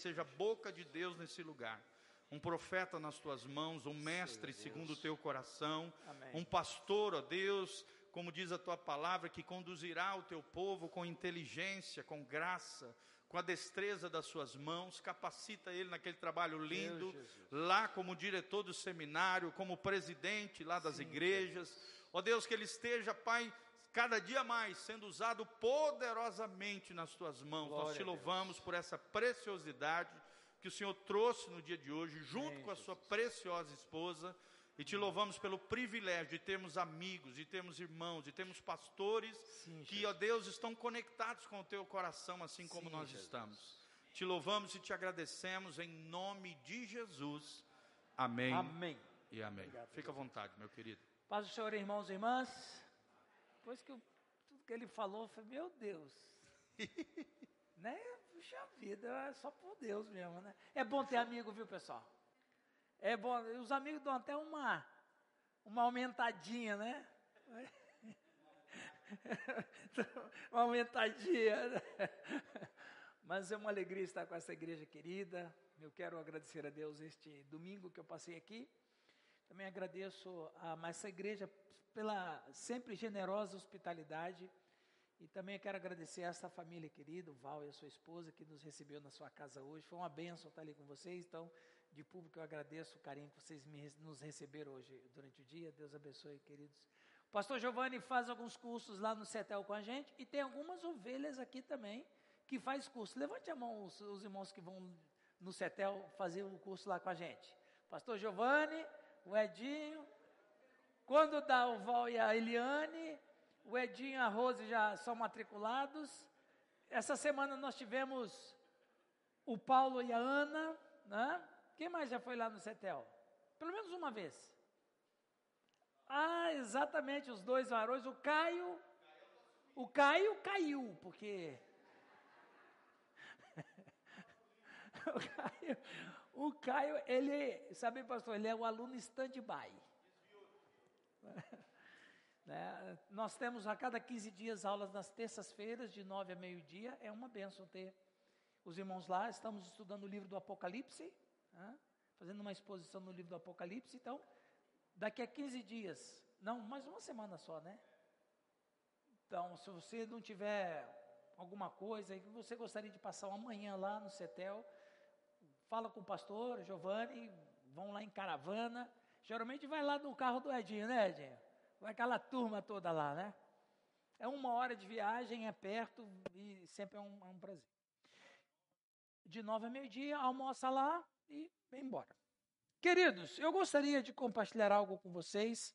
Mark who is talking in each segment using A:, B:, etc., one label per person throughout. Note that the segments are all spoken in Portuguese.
A: seja a boca de Deus nesse lugar. Um profeta nas tuas mãos, um mestre segundo o teu coração,
B: Amém.
A: um pastor, ó Deus, como diz a tua palavra, que conduzirá o teu povo com inteligência, com graça, com a destreza das suas mãos, capacita ele naquele trabalho lindo, lá como diretor do seminário, como presidente lá das igrejas. Ó Deus, que ele esteja, Pai, cada dia mais sendo usado poderosamente nas tuas mãos. Nós
B: Glória
A: te
B: a Deus.
A: louvamos por essa preciosidade que o Senhor trouxe no dia de hoje, junto
B: Amém,
A: com a sua preciosa esposa. E te louvamos pelo privilégio de termos amigos, de termos irmãos, de termos pastores
B: Sim,
A: que, ó Deus, estão conectados com o teu coração, assim como
B: Sim,
A: nós
B: Jesus.
A: estamos. Te louvamos e te agradecemos em nome de Jesus. Amém,
B: Amém.
A: e amém.
B: Obrigado,
A: Fica à vontade, meu querido.
B: Paz do Senhor, irmãos e irmãs. Depois que eu- tudo que ele falou, eu falei, meu Deus. né? Puxa vida, é só por Deus mesmo, né? É bom ter amigo, viu, pessoal? É bom, os amigos dão até uma, uma aumentadinha, né? uma aumentadinha. né? Mas é uma alegria estar com essa igreja querida. Eu quero agradecer a Deus este domingo que eu passei aqui. Também agradeço a essa igreja pela sempre generosa hospitalidade. E também quero agradecer a esta família querida, o Val e a sua esposa, que nos recebeu na sua casa hoje. Foi uma bênção estar ali com vocês. Então, de público, eu agradeço o carinho que vocês me, nos receberam hoje durante o dia. Deus abençoe, queridos. O pastor Giovanni faz alguns cursos lá no CETEL com a gente. E tem algumas ovelhas aqui também que faz curso. Levante a mão os, os irmãos que vão no CETEL fazer o curso lá com a gente. Pastor Giovanni, o Edinho. Quando dá o Val e a Eliane, o Edinho e a Rose já são matriculados. Essa semana nós tivemos o Paulo e a Ana, né? Quem mais já foi lá no CETEL? Pelo menos uma vez. Ah, exatamente, os dois varões, o Caio. O Caio caiu, porque. o, Caio, o Caio, ele, sabe, pastor, ele é o aluno stand-by. Né? Nós temos a cada 15 dias aulas nas terças-feiras, de 9 a meio-dia. É uma benção ter os irmãos lá. Estamos estudando o livro do Apocalipse, né? fazendo uma exposição no livro do Apocalipse. Então, daqui a 15 dias, não, mais uma semana só, né? Então, se você não tiver alguma coisa que você gostaria de passar uma manhã lá no CETEL, fala com o pastor Giovanni, vão lá em caravana. Geralmente vai lá no carro do Edinho, né, Edinho? Vai aquela turma toda lá, né? É uma hora de viagem, é perto e sempre é um, é um prazer. De nove a meio-dia, almoça lá e vem embora. Queridos, eu gostaria de compartilhar algo com vocês.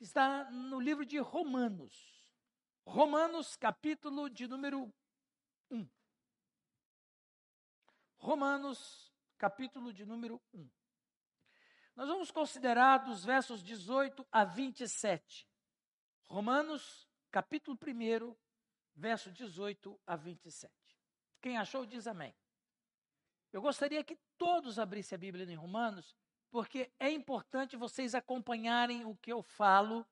B: Está no livro de Romanos. Romanos, capítulo de número 1. Romanos, capítulo de número 1. Nós vamos considerar dos versos 18 a 27. Romanos, capítulo 1, verso 18 a 27. Quem achou, diz amém. Eu gostaria que todos abrissem a Bíblia em Romanos, porque é importante vocês acompanharem o que eu falo,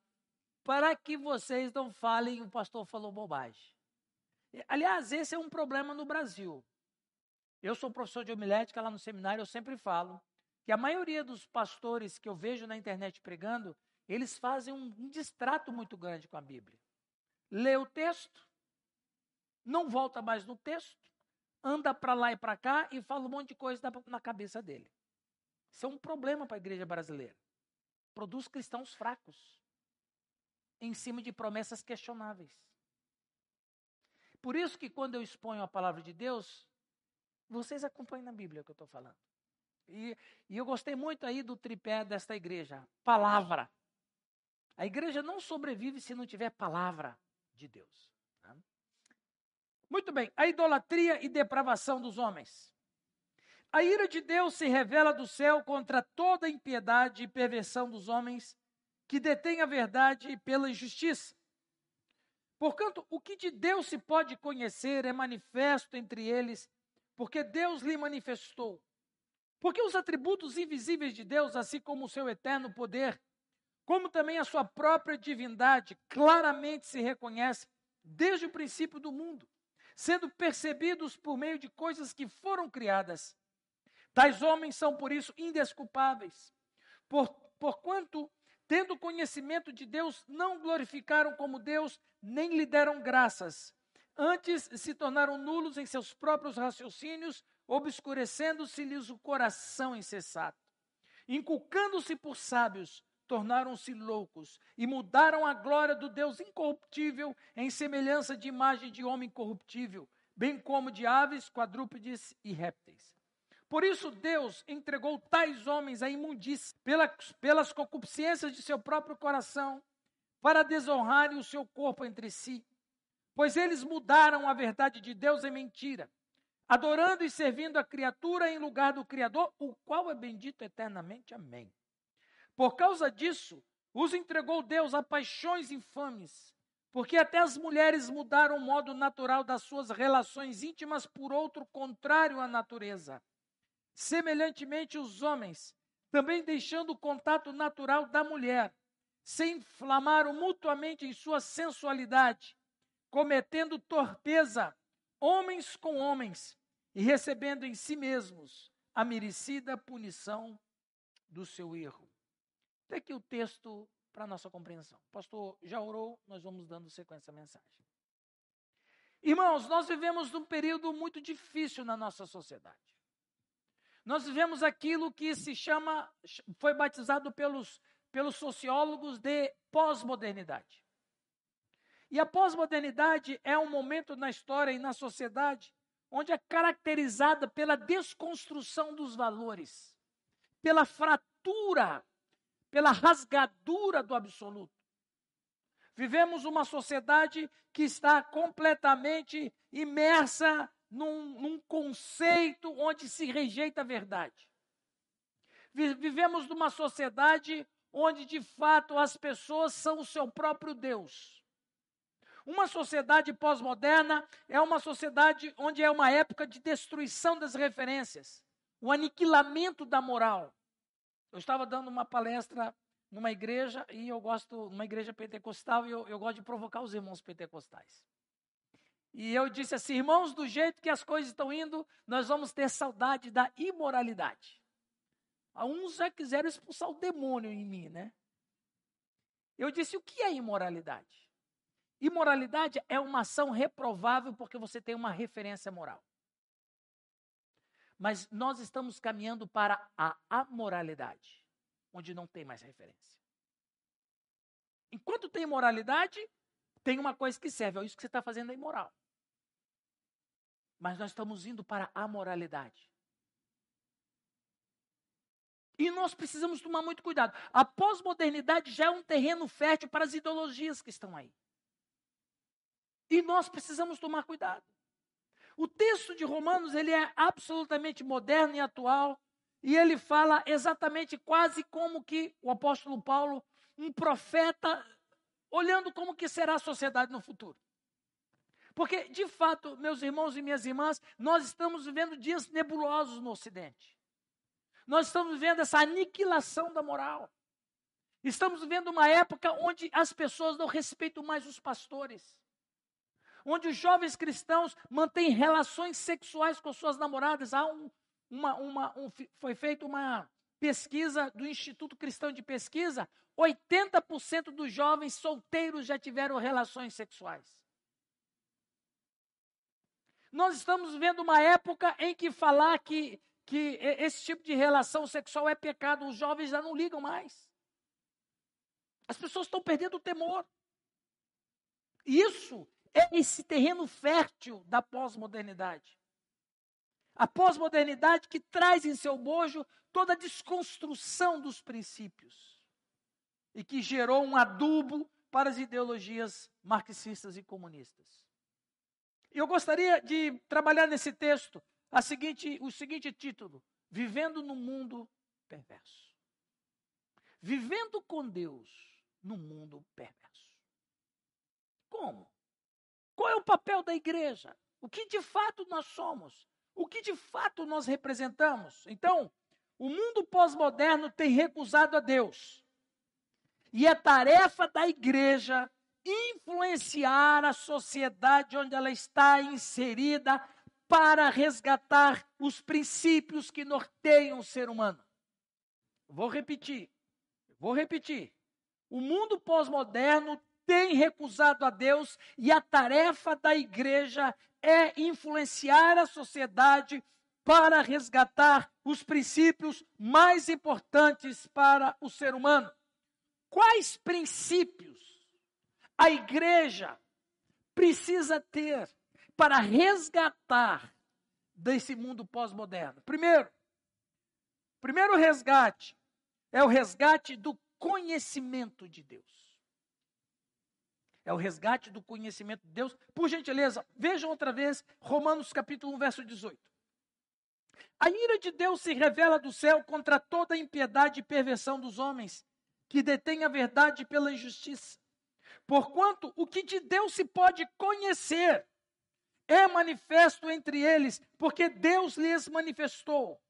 B: para que vocês não falem, o pastor falou bobagem. Aliás, esse é um problema no Brasil. Eu sou professor de homilética lá no seminário, eu sempre falo que a maioria dos pastores que eu vejo na internet pregando, eles fazem um, um distrato muito grande com a Bíblia. Lê o texto, não volta mais no texto, anda para lá e para cá e fala um monte de coisa na, na cabeça dele. Isso é um problema para a igreja brasileira. Produz cristãos fracos, em cima de promessas questionáveis. Por isso que quando eu exponho a palavra de Deus, vocês acompanhem na Bíblia o que eu estou falando. E, e, eu gostei muito aí do tripé desta igreja, palavra. A igreja não sobrevive se não tiver palavra de Deus. Tá? Muito bem, a idolatria e depravação dos homens. A ira de Deus se revela do céu contra toda impiedade e perversão dos homens que detêm a verdade pela injustiça. Portanto, o que de Deus se pode conhecer é manifesto entre eles, porque Deus lhe manifestou. Porque os atributos invisíveis de Deus, assim como o seu eterno poder, como também a sua própria divindade, claramente se reconhece desde o princípio do mundo, sendo percebidos por meio de coisas que foram criadas. Tais homens são, por isso, indesculpáveis, por, porquanto, tendo conhecimento de Deus, não glorificaram como Deus, nem lhe deram graças. Antes se tornaram nulos em seus próprios raciocínios, obscurecendo-se-lhes o coração insensato. Inculcando-se por sábios, tornaram-se loucos e mudaram a glória do Deus incorruptível em semelhança de imagem de homem corruptível, bem como de aves, quadrúpedes e répteis. Por isso Deus entregou tais homens à imundícia pelas, pelas concupiscências de seu próprio coração, para desonrarem o seu corpo entre si, pois eles mudaram a verdade de Deus em mentira, adorando e servindo a criatura em lugar do Criador, o qual é bendito eternamente. Amém. Por causa disso, os entregou Deus a paixões infames, porque até as mulheres mudaram o modo natural das suas relações íntimas por outro contrário à natureza. Semelhantemente, os homens, também deixando o contato natural da mulher, se inflamaram mutuamente em sua sensualidade, cometendo torpeza, homens com homens, e recebendo em si mesmos a merecida punição do seu erro. Até aqui o texto para nossa compreensão. Pastor já orou, nós vamos dando sequência à mensagem. Irmãos, nós vivemos num período muito difícil na nossa sociedade. Nós vivemos aquilo que se chama, foi batizado pelos, pelos sociólogos de pós-modernidade. E a pós-modernidade é um momento na história e na sociedade onde é caracterizada pela desconstrução dos valores, pela fratura pela rasgadura do absoluto. Vivemos uma sociedade que está completamente imersa num, num conceito onde se rejeita a verdade. Vivemos numa sociedade onde, de fato, as pessoas são o seu próprio Deus. Uma sociedade pós-moderna é uma sociedade onde é uma época de destruição das referências, o aniquilamento da moral. Eu estava dando uma palestra numa igreja e eu gosto, numa igreja pentecostal, e eu, eu gosto de provocar os irmãos pentecostais. E eu disse assim, irmãos, do jeito que as coisas estão indo, nós vamos ter saudade da imoralidade. Uns já quiseram expulsar o demônio em mim, né? Eu disse, o que é imoralidade? Imoralidade é uma ação reprovável porque você tem uma referência moral. Mas nós estamos caminhando para a amoralidade, onde não tem mais referência. Enquanto tem moralidade, tem uma coisa que serve, é isso que você está fazendo é imoral. Mas nós estamos indo para a moralidade. E nós precisamos tomar muito cuidado. A pós-modernidade já é um terreno fértil para as ideologias que estão aí. E nós precisamos tomar cuidado. O texto de Romanos ele é absolutamente moderno e atual e ele fala exatamente quase como que o apóstolo Paulo, um profeta, olhando como que será a sociedade no futuro. Porque, de fato, meus irmãos e minhas irmãs, nós estamos vivendo dias nebulosos no Ocidente. Nós estamos vivendo essa aniquilação da moral. Estamos vivendo uma época onde as pessoas não respeitam mais os pastores onde os jovens cristãos mantêm relações sexuais com suas namoradas. Há um, uma, uma, um, foi feita uma pesquisa do Instituto Cristão de Pesquisa, 80% dos jovens solteiros já tiveram relações sexuais. Nós estamos vivendo uma época em que falar que, que esse tipo de relação sexual é pecado, os jovens já não ligam mais. As pessoas estão perdendo o temor. Isso é esse terreno fértil da pós-modernidade. A pós-modernidade que traz em seu bojo toda a desconstrução dos princípios e que gerou um adubo para as ideologias marxistas e comunistas. Eu gostaria de trabalhar nesse texto seguinte, o seguinte título: Vivendo no mundo perverso. Vivendo com Deus no mundo perverso. Como? Qual é o papel da igreja? O que de fato nós somos? O que de fato nós representamos? Então, o mundo pós-moderno tem recusado a Deus. E é tarefa da igreja influenciar a sociedade onde ela está inserida para resgatar os princípios que norteiam o ser humano. Vou repetir, vou repetir. O mundo pós-moderno tem recusado a Deus e a tarefa da igreja é influenciar a sociedade para resgatar os princípios mais importantes para o ser humano. Quais princípios a igreja precisa ter para resgatar desse mundo pós-moderno? Primeiro, primeiro resgate é o resgate do conhecimento de Deus. É o resgate do conhecimento de Deus. Por gentileza, vejam outra vez Romanos capítulo 1, verso 18. A ira de Deus se revela do céu contra toda a impiedade e perversão dos homens, que detêm a verdade pela injustiça. Porquanto o que de Deus se pode conhecer é manifesto entre eles, porque Deus lhes manifestou.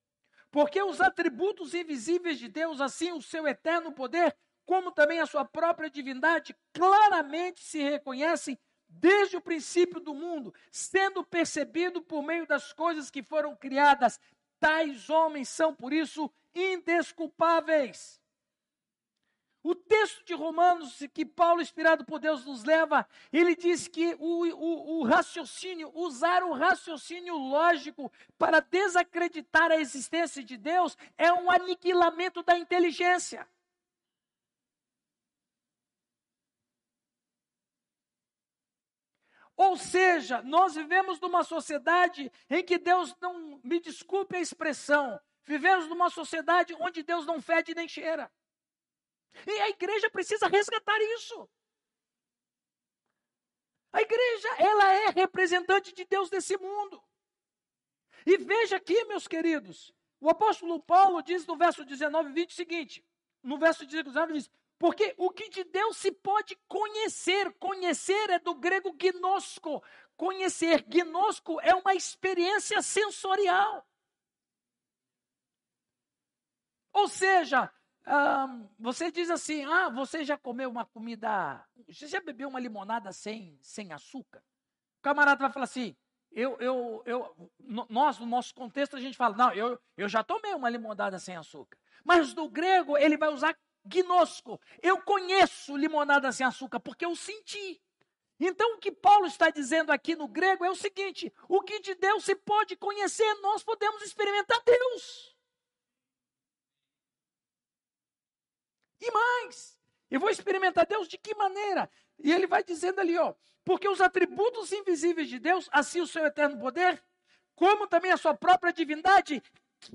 B: Porque os atributos invisíveis de Deus, assim o seu eterno poder, como também a sua própria divindade, claramente se reconhecem desde o princípio do mundo, sendo percebido por meio das coisas que foram criadas, Tais homens são, por isso, indesculpáveis. O texto de Romanos, que Paulo, inspirado por Deus, nos leva, ele diz que o, o, o, raciocínio, usar o raciocínio lógico para desacreditar a existência de Deus, é um aniquilamento da inteligência. Ou seja, nós vivemos numa sociedade em que Deus não, me desculpe a expressão, vivemos numa sociedade onde Deus não fede nem cheira. E a igreja precisa resgatar isso. A igreja, ela é representante de Deus nesse mundo. E veja aqui, meus queridos, o apóstolo Paulo diz no verso 19 e 20 o seguinte: no verso 19 diz: porque o que de Deus se pode conhecer, conhecer é do grego gnosco. Conhecer, gnosco é uma experiência sensorial. Ou seja, você diz assim: ah, você já comeu uma comida, você já bebeu uma limonada sem, sem açúcar? O camarada vai falar assim: eu, eu, eu, nós, no nosso contexto, a gente fala, não, eu, eu já tomei uma limonada sem açúcar. Mas no grego, ele vai usar gnosco. Eu conheço limonada sem açúcar porque eu senti. Então, o que Paulo está dizendo aqui no grego é o seguinte: o que de Deus se pode conhecer, nós podemos experimentar Deus. E mais, eu vou experimentar Deus de que maneira? E ele vai dizendo ali, ó, porque os atributos invisíveis de Deus, assim o seu eterno poder, como também a sua própria divindade,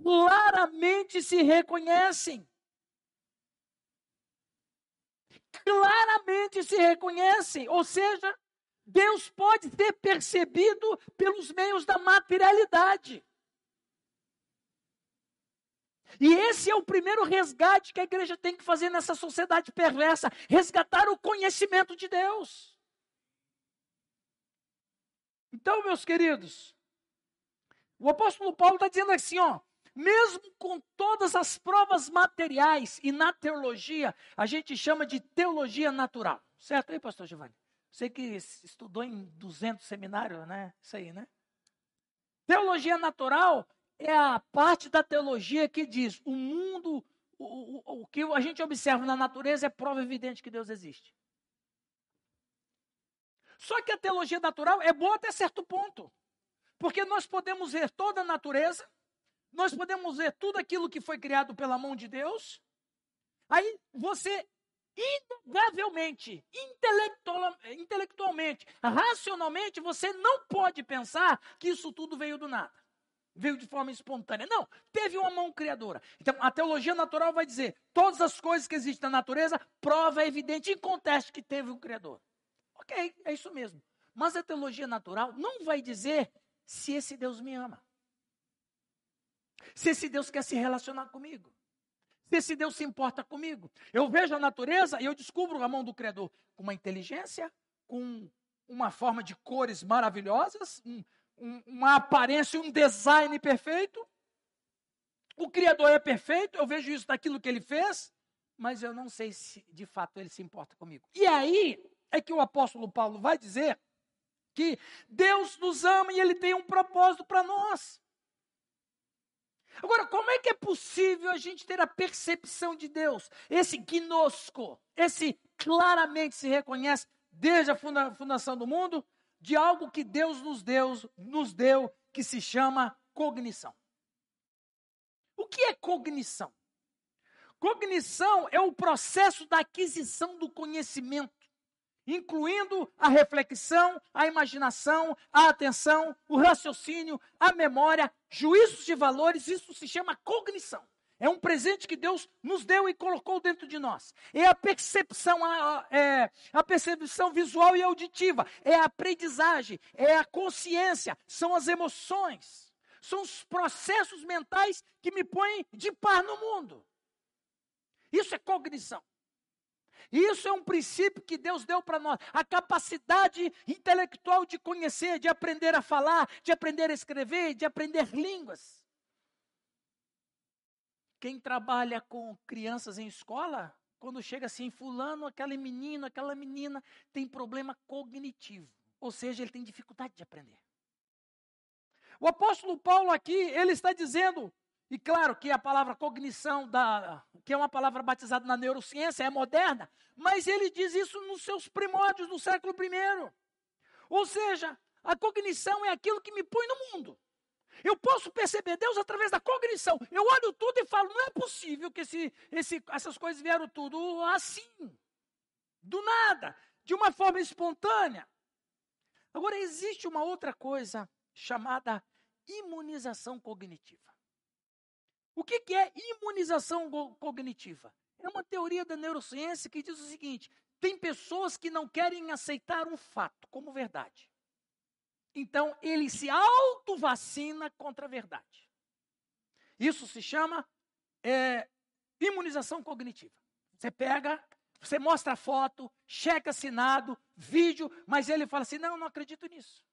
B: claramente se reconhecem claramente se reconhecem, ou seja, Deus pode ser percebido pelos meios da materialidade. E esse é o primeiro resgate que a igreja tem que fazer nessa sociedade perversa: resgatar o conhecimento de Deus. Então, meus queridos, o apóstolo Paulo está dizendo assim: ó, mesmo com todas as provas materiais, e na teologia a gente chama de teologia natural. Certo aí, pastor Giovanni? Você que estudou em 200 seminários, né? Isso aí, né? Teologia natural é a parte da teologia que diz o mundo, o, o, o que a gente observa na natureza é prova evidente que Deus existe. Só que a teologia natural é boa até certo ponto. Porque nós podemos ver toda a natureza, nós podemos ver tudo aquilo que foi criado pela mão de Deus. Aí você, inegavelmente, intelectual, intelectualmente, racionalmente, você não pode pensar que isso tudo veio do nada. Veio de forma espontânea. Não, teve uma mão criadora. Então, a teologia natural vai dizer: todas as coisas que existem na natureza, prova evidente, inconteste que teve um criador. Ok, é isso mesmo. Mas a teologia natural não vai dizer se esse Deus me ama. Se esse Deus quer se relacionar comigo. Se esse Deus se importa comigo. Eu vejo a natureza e eu descubro a mão do Criador com uma inteligência, com uma forma de cores maravilhosas, um, um, uma aparência, um design perfeito. O Criador é perfeito, eu vejo isso daquilo que ele fez, mas eu não sei se de fato ele se importa comigo. E aí é que o apóstolo Paulo vai dizer que Deus nos ama e ele tem um propósito para nós. Agora, como é que é possível a gente ter a percepção de Deus? Esse gnosco, esse claramente se reconhece desde a fundação do mundo, de algo que Deus nos deu, nos deu que se chama cognição. O que é cognição? Cognição é o processo da aquisição do conhecimento, incluindo a reflexão, a imaginação, a atenção, o raciocínio, a memória, juízos de valores, isso se chama cognição. É um presente que Deus nos deu e colocou dentro de nós. É a percepção, a, é, a percepção visual e auditiva. É a aprendizagem, é a consciência, são as emoções. São os processos mentais que me põem de par no mundo. Isso é cognição. Isso é um princípio que Deus deu para nós. A capacidade intelectual de conhecer, de aprender a falar, de aprender a escrever, de aprender línguas. Quem trabalha com crianças em escola, quando chega assim, fulano, aquele menino, aquela menina, tem problema cognitivo. Ou seja, ele tem dificuldade de aprender. O apóstolo Paulo aqui, ele está dizendo, e claro que a palavra cognição, da, que é uma palavra batizada na neurociência, é moderna, mas ele diz isso nos seus primórdios do século I. Ou seja, a cognição é aquilo que me põe no mundo. Eu posso perceber Deus através da cognição. Eu olho tudo e falo, não é possível que esse, esse, essas coisas vieram tudo assim, do nada, de uma forma espontânea. Agora, existe uma outra coisa chamada imunização cognitiva. O que, que é imunização cognitiva? É uma teoria da neurociência que diz o seguinte: tem pessoas que não querem aceitar um fato como verdade. Então, ele se autovacina contra a verdade. Isso se chama é, imunização cognitiva. Você pega, você mostra a foto, checa assinado, vídeo, mas ele fala assim: não, não acredito nisso.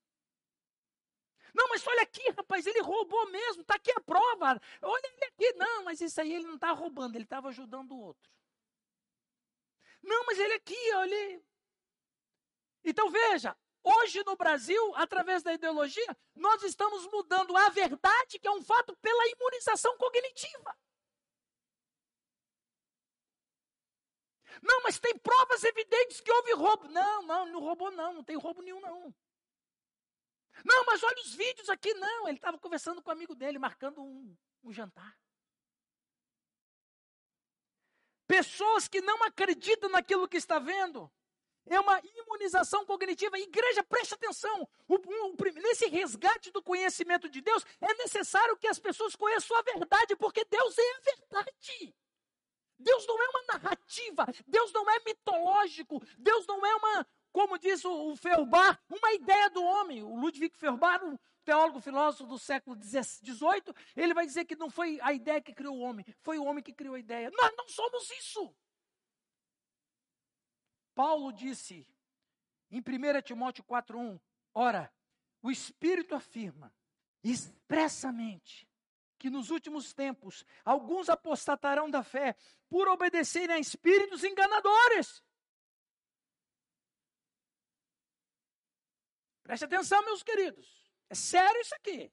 B: Não, mas olha aqui, rapaz, ele roubou mesmo, está aqui a prova. Olha ele aqui. Não, mas isso aí ele não está roubando, ele estava ajudando o outro. Não, mas ele aqui, olha. Então veja, Hoje no Brasil, através da ideologia, nós estamos mudando a verdade, que é um fato, pela imunização cognitiva. Não, mas tem provas evidentes que houve roubo. Não, não, não roubou não, não tem roubo nenhum não. Não, mas olha os vídeos aqui, não. Ele estava conversando com o amigo dele, marcando um, um jantar. Pessoas que não acreditam naquilo que está vendo, é uma imunização cognitiva. Igreja, preste atenção. O, o, nesse resgate do conhecimento de Deus, é necessário que as pessoas conheçam a verdade, porque Deus é a verdade. Deus não é uma narrativa, Deus não é mitológico, Deus não é uma, como diz o, o Feuerbach, uma ideia do homem. O Ludwig Feuerbach, um teólogo filósofo do século XVIII, ele vai dizer que não foi a ideia que criou o homem, foi o homem que criou a ideia. Nós não somos isso. Paulo disse em 1 Timóteo 4,1: Ora, o Espírito afirma expressamente que nos últimos tempos alguns apostatarão da fé por obedecerem a espíritos enganadores. Preste atenção, meus queridos. É sério isso aqui.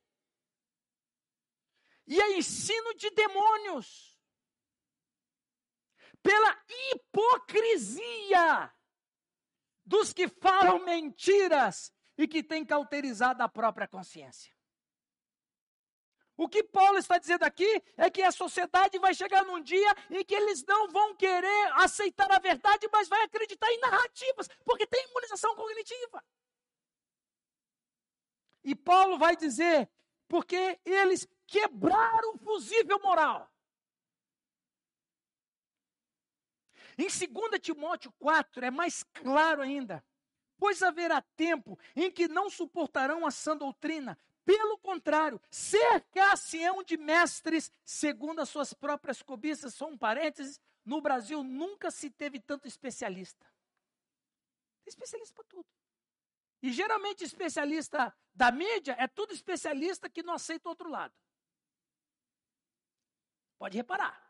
B: E é ensino de demônios pela hipocrisia dos que falam mentiras e que têm cauterizado a própria consciência. O que Paulo está dizendo aqui é que a sociedade vai chegar num dia em que eles não vão querer aceitar a verdade, mas vai acreditar em narrativas, porque tem imunização cognitiva. E Paulo vai dizer, porque eles quebraram o fusível moral. Em 2 Timóteo 4 é mais claro ainda. Pois haverá tempo em que não suportarão a sã doutrina. Pelo contrário, cercar-se-ão de mestres segundo as suas próprias cobiças. Só um parênteses: no Brasil nunca se teve tanto especialista. Tem especialista para tudo. E geralmente especialista da mídia é tudo especialista que não aceita o outro lado. Pode reparar.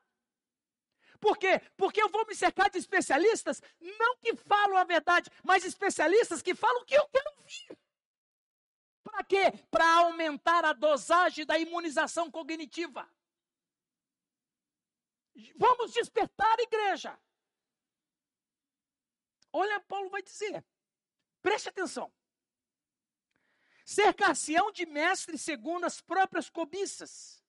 B: Por quê? Porque eu vou me cercar de especialistas, não que falam a verdade, mas especialistas que falam o que eu quero ouvir. Para quê? Para aumentar a dosagem da imunização cognitiva. Vamos despertar a igreja. Olha, Paulo vai dizer. Preste atenção. Cercar-se-ão de mestres segundo as próprias cobiças.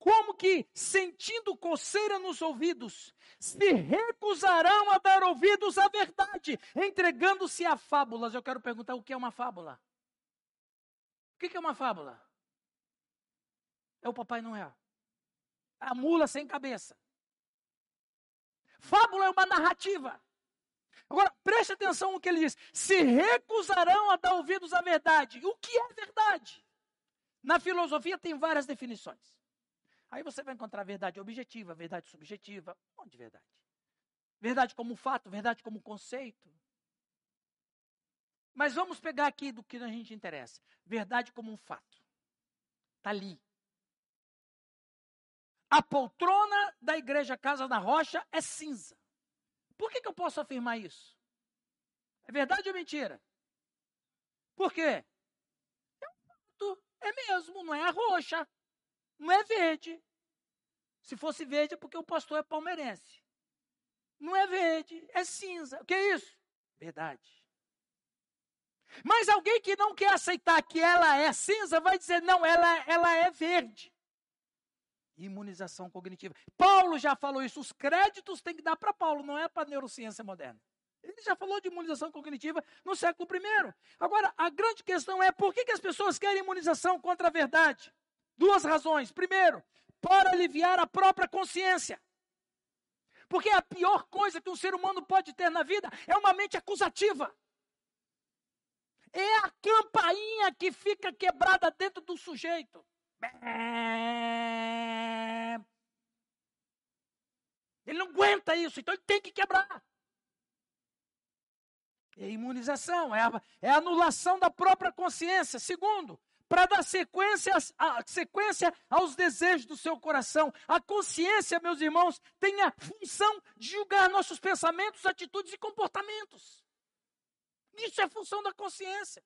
B: Como que, sentindo coceira nos ouvidos, se recusarão a dar ouvidos à verdade, entregando-se a fábulas. Eu quero perguntar o que é uma fábula? O que é uma fábula? É o Papai Noel. A mula sem cabeça. Fábula é uma narrativa. Agora, preste atenção no que ele diz. Se recusarão a dar ouvidos à verdade. O que é verdade? Na filosofia tem várias definições. Aí você vai encontrar verdade objetiva, verdade subjetiva, um monte de verdade. Verdade como fato, verdade como conceito. Mas vamos pegar aqui do que a gente interessa. Verdade como um fato. Está ali. A poltrona da igreja Casa da Rocha é cinza. Por que, que eu posso afirmar isso? É verdade ou mentira? Por quê? É um fato. É mesmo, não é roxa. Não é verde. Se fosse verde é porque o pastor é palmeirense. Não é verde, é cinza. O que é isso? Verdade. Mas alguém que não quer aceitar que ela é cinza vai dizer: não, ela, ela é verde. Imunização cognitiva. Paulo já falou isso. Os créditos tem que dar para Paulo, não é para a neurociência moderna. Ele já falou de imunização cognitiva no século I. Agora, a grande questão é por que, que as pessoas querem imunização contra a verdade? Duas razões. Primeiro, para aliviar a própria consciência. Porque a pior coisa que um ser humano pode ter na vida é uma mente acusativa. É a campainha que fica quebrada dentro do sujeito. Ele não aguenta isso, então ele tem que quebrar. É imunização, é a, é a anulação da própria consciência. Segundo, para dar sequência, a, sequência aos desejos do seu coração. A consciência, meus irmãos, tem a função de julgar nossos pensamentos, atitudes e comportamentos. Isso é função da consciência.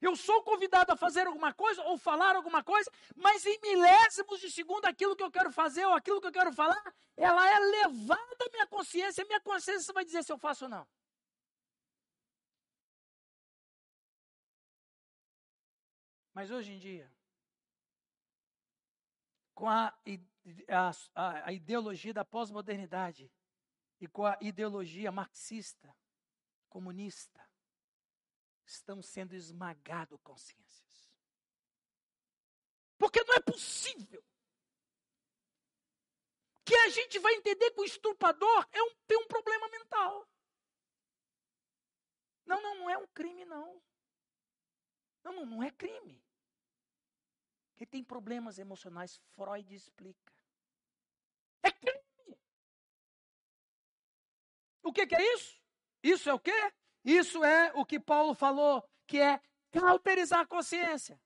B: Eu sou convidado a fazer alguma coisa ou falar alguma coisa, mas em milésimos de segundo aquilo que eu quero fazer ou aquilo que eu quero falar, ela é levada à minha consciência, e minha consciência vai dizer se eu faço ou não. Mas hoje em dia, com a, a, a ideologia da pós-modernidade e com a ideologia marxista, comunista, estão sendo esmagados consciências. Porque não é possível que a gente vai entender que o estuprador é um, tem um problema mental. Não, não, não é um crime, não. Não, não, não é crime. Ele tem problemas emocionais, Freud explica. É crime. O que, que é isso? Isso é o quê? Isso é o que Paulo falou, que é cauterizar a consciência.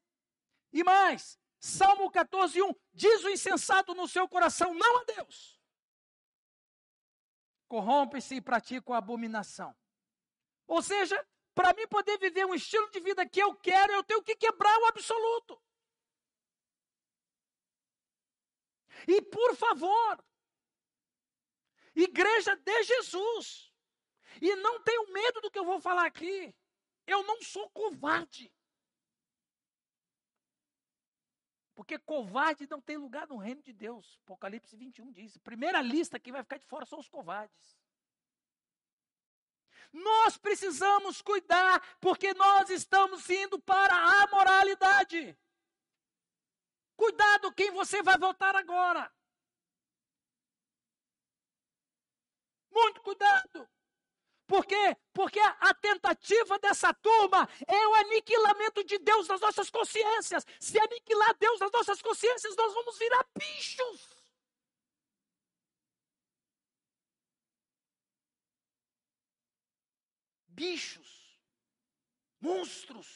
B: E mais, Salmo 14, 1, diz o insensato no seu coração, não a Deus. Corrompe-se e pratica a abominação. Ou seja, para mim poder viver um estilo de vida que eu quero, eu tenho que quebrar o absoluto. E por favor, igreja de Jesus, e não tenho medo do que eu vou falar aqui. Eu não sou covarde. Porque covarde não tem lugar no reino de Deus. Apocalipse 21 diz. Primeira lista que vai ficar de fora são os covardes. Nós precisamos cuidar, porque nós estamos indo para a moralidade. Cuidado quem você vai votar agora. Muito cuidado. Por quê? Porque a tentativa dessa turma é o aniquilamento de Deus nas nossas consciências. Se aniquilar Deus nas nossas consciências, nós vamos virar bichos. Bichos. Monstros.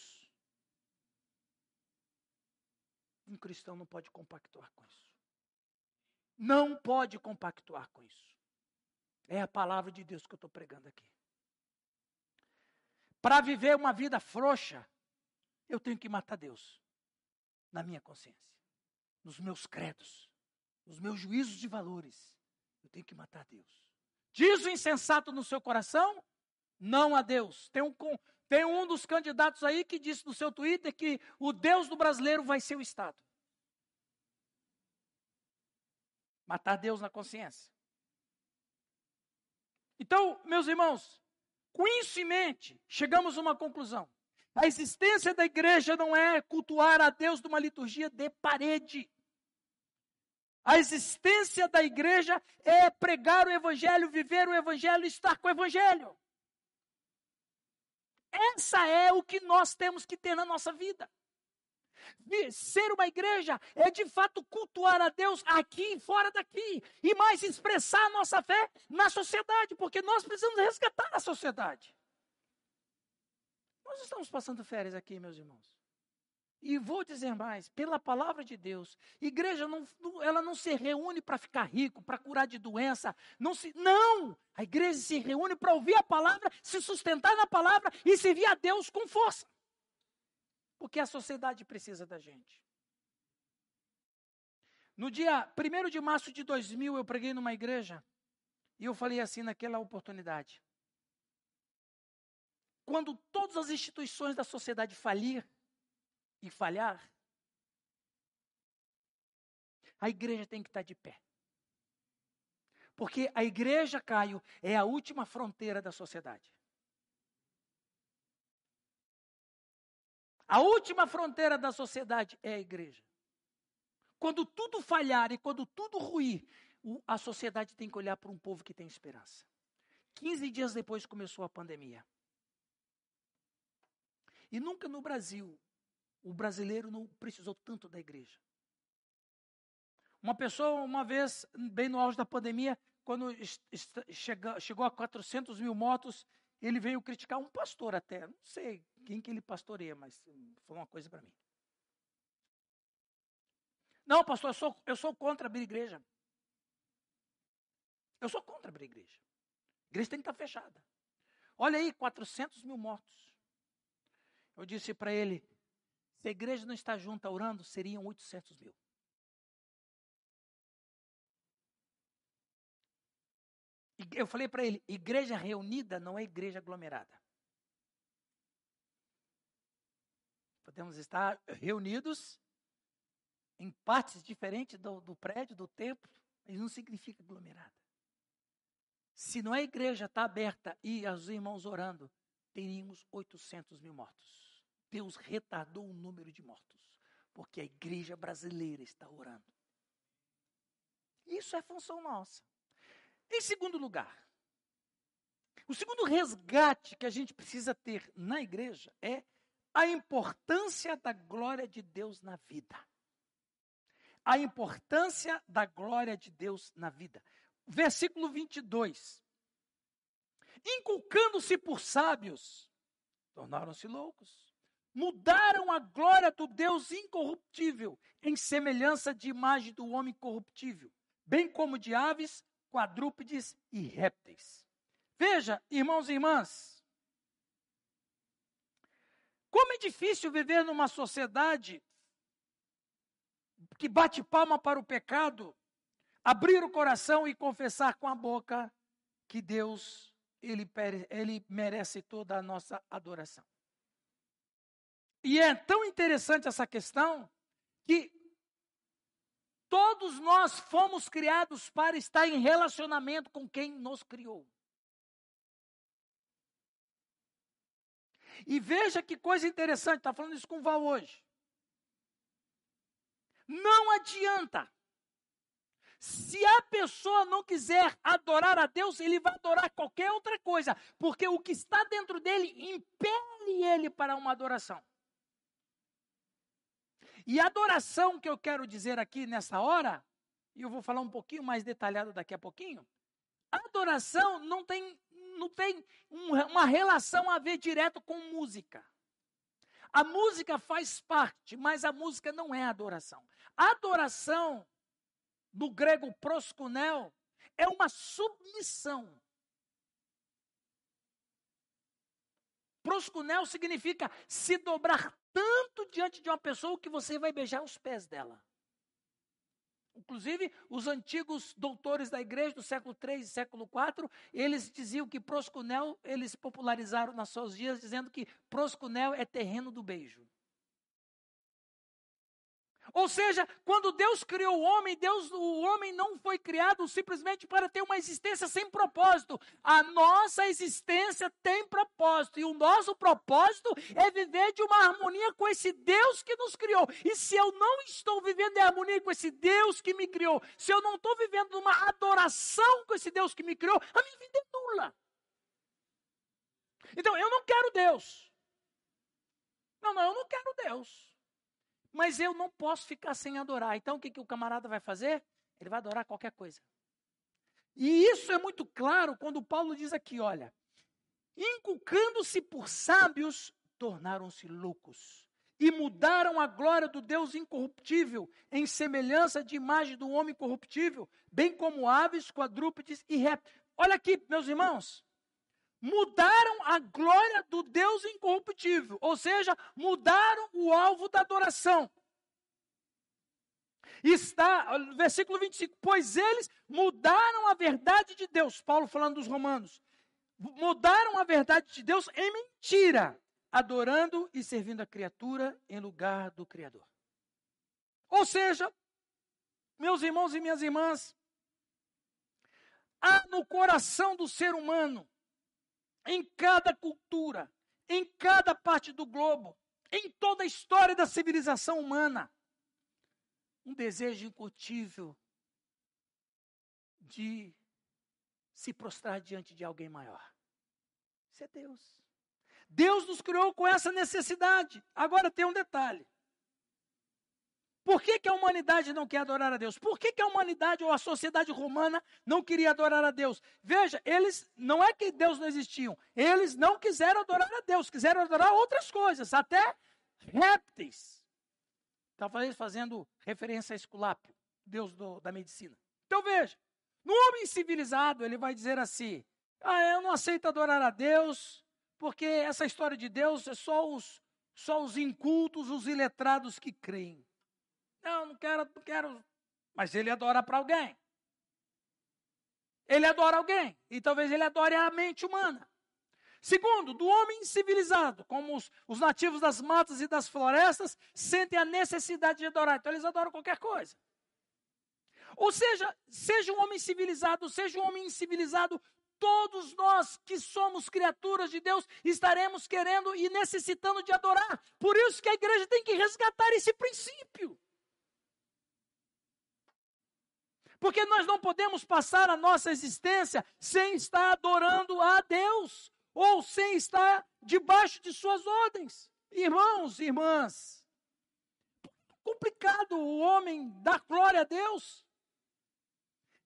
B: Um cristão não pode compactuar com isso. Não pode compactuar com isso. É a palavra de Deus que eu estou pregando aqui. Para viver uma vida frouxa, eu tenho que matar Deus na minha consciência, nos meus credos, nos meus juízos de valores. Eu tenho que matar Deus. Diz o insensato no seu coração, não a Deus. Tem um, tem um dos candidatos aí que disse no seu Twitter que o Deus do brasileiro vai ser o Estado. Matar Deus na consciência. Então, meus irmãos, com isso em mente, chegamos a uma conclusão. A existência da igreja não é cultuar a Deus numa liturgia de parede. A existência da igreja é pregar o evangelho, viver o evangelho, estar com o evangelho. Essa é o que nós temos que ter na nossa vida. Ser uma igreja é de fato cultuar a Deus aqui e fora daqui, e mais expressar a nossa fé na sociedade, porque nós precisamos resgatar a sociedade. Nós estamos passando férias aqui, meus irmãos. E vou dizer mais, pela palavra de Deus, igreja não, ela não se reúne para ficar rico, para curar de doença, não se, não! A igreja se reúne para ouvir a palavra, se sustentar na palavra e servir a Deus com força. Porque a sociedade precisa da gente. No dia 1 de março de 2000, eu preguei numa igreja e eu falei assim naquela oportunidade. Quando todas as instituições da sociedade falir, e falhar, a igreja tem que estar de pé. Porque a igreja, Caio, é a última fronteira da sociedade. A última fronteira da sociedade é a igreja. Quando tudo falhar e quando tudo ruir, a sociedade tem que olhar para um povo que tem esperança. 15 dias depois começou a pandemia. E nunca no Brasil o brasileiro não precisou tanto da igreja. Uma pessoa, uma vez, bem no auge da pandemia, quando chegou a 400 mil motos, ele veio criticar um pastor até. Não sei quem que ele pastoreia, mas foi uma coisa para mim. Não, pastor, eu sou, eu sou contra abrir igreja. Eu sou contra abrir igreja. A igreja tem que estar fechada. Olha aí, 400 mil mortos. Eu disse para ele: se a igreja não está junta orando, seriam 800 mil. Eu falei para ele: igreja reunida não é igreja aglomerada. Podemos estar reunidos em partes diferentes do, do prédio, do templo, mas não significa aglomerada. Se não a igreja está aberta e os irmãos orando, teríamos 800 mil mortos. Deus retardou o número de mortos, porque a igreja brasileira está orando. Isso é função nossa. Em segundo lugar, o segundo resgate que a gente precisa ter na igreja é a importância da glória de Deus na vida. A importância da glória de Deus na vida. Versículo 22. Inculcando-se por sábios, tornaram-se loucos mudaram a glória do Deus incorruptível em semelhança de imagem do homem corruptível, bem como de aves, quadrúpedes e répteis. Veja, irmãos e irmãs, como é difícil viver numa sociedade que bate palma para o pecado, abrir o coração e confessar com a boca que Deus ele, ele merece toda a nossa adoração. E é tão interessante essa questão que todos nós fomos criados para estar em relacionamento com quem nos criou. E veja que coisa interessante, está falando isso com o Val hoje. Não adianta. Se a pessoa não quiser adorar a Deus, ele vai adorar qualquer outra coisa, porque o que está dentro dele impele ele para uma adoração. E a adoração que eu quero dizer aqui nessa hora, e eu vou falar um pouquinho mais detalhado daqui a pouquinho, adoração não tem, não tem uma relação a ver direto com música. A música faz parte, mas a música não é adoração. Adoração, no grego proskunel, é uma submissão. Proscunel significa se dobrar tanto diante de uma pessoa que você vai beijar os pés dela. Inclusive, os antigos doutores da igreja do século III e século IV, eles diziam que proscunel, eles popularizaram nas suas dias, dizendo que proscunel é terreno do beijo. Ou seja, quando Deus criou o homem, Deus, o homem não foi criado simplesmente para ter uma existência sem propósito. A nossa existência tem propósito e o nosso propósito é viver de uma harmonia com esse Deus que nos criou. E se eu não estou vivendo em harmonia com esse Deus que me criou, se eu não estou vivendo uma adoração com esse Deus que me criou, a minha vida é nula. Então, eu não quero Deus. Não, não, eu não quero Deus. Mas eu não posso ficar sem adorar. Então o que, que o camarada vai fazer? Ele vai adorar qualquer coisa. E isso é muito claro quando Paulo diz aqui: olha, inculcando-se por sábios, tornaram-se loucos e mudaram a glória do Deus incorruptível em semelhança de imagem do homem corruptível, bem como aves, quadrúpedes e répteis. Olha aqui, meus irmãos mudaram a glória do Deus incorruptível, ou seja, mudaram o alvo da adoração. Está, versículo 25, pois eles mudaram a verdade de Deus, Paulo falando dos romanos, mudaram a verdade de Deus em mentira, adorando e servindo a criatura em lugar do Criador. Ou seja, meus irmãos e minhas irmãs, há no coração do ser humano em cada cultura, em cada parte do globo, em toda a história da civilização humana, um desejo incutível de se prostrar diante de alguém maior. Isso é Deus. Deus nos criou com essa necessidade. Agora tem um detalhe. Por que, que a humanidade não quer adorar a Deus? Por que, que a humanidade ou a sociedade romana não queria adorar a Deus? Veja, eles não é que Deus não existiam, eles não quiseram adorar a Deus, quiseram adorar outras coisas, até répteis. Talvez fazendo referência a Esculápio, Deus do, da medicina. Então veja, no homem civilizado, ele vai dizer assim: ah, eu não aceito adorar a Deus, porque essa história de Deus é só os, só os incultos, os iletrados que creem. Não, não quero, não quero. Mas ele adora para alguém. Ele adora alguém. E talvez ele adore a mente humana. Segundo, do homem civilizado, como os, os, nativos das matas e das florestas, sentem a necessidade de adorar. Então eles adoram qualquer coisa. Ou seja, seja um homem civilizado, seja um homem incivilizado, todos nós que somos criaturas de Deus estaremos querendo e necessitando de adorar. Por isso que a igreja tem que resgatar esse princípio. Porque nós não podemos passar a nossa existência sem estar adorando a Deus, ou sem estar debaixo de suas ordens. Irmãos irmãs, complicado o homem dar glória a Deus.